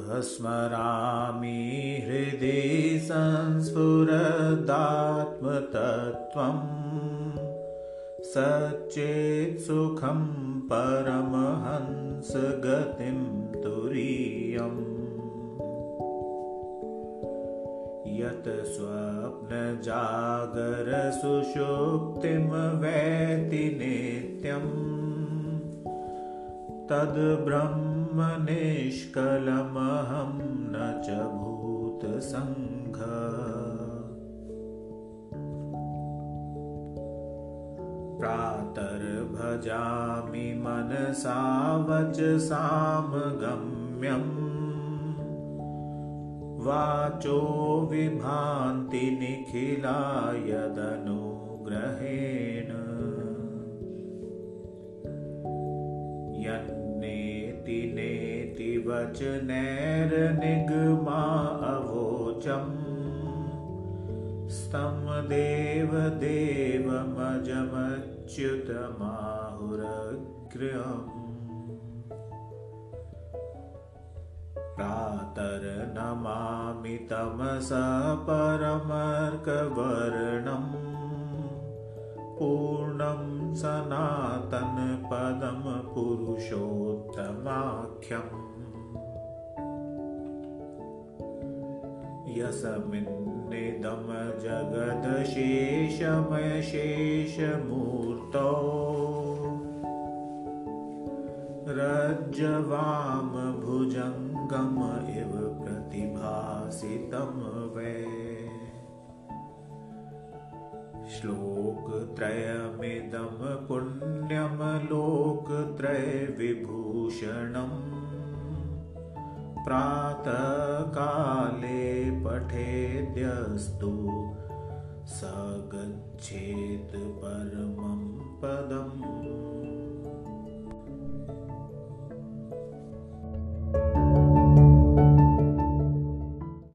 स्मरामि हृदि संस्फुरदात्मतत्त्वम् सच्चेत्सुखं परमहंसगतिं तुरीयम्। यत् स्वप्नजागरसुषुप्तिं वेति नित्यम् तद्ब्रह्मनिष्कलमहं न च भूतसङ्घ। प्रातर्भजामि मनसा वचसामगम्यम् वाचो विभान्ति निखिला यदनुग्रहेण। यन्नेति नेति वचनैर्निगमा अवोचम् स्तमदेव देवमजमच्युतमाहुरग्र्यम् प्रातर्नमामि तमसा परमर्कवर्णम् पूर्णं सनातनपदं पुरुषोत्तमाख्यम् यस्मिन्निदं जगदशेषमशेषमूर्तौ रज्जवामभुजङ्गम इव प्रतिभासितं वै श्लोकत्रयमिदं पुण्यं लोकत्रयविभूषणम् प्रातःकाले पठेद्यस्तु स गच्छेत् परमं पदम्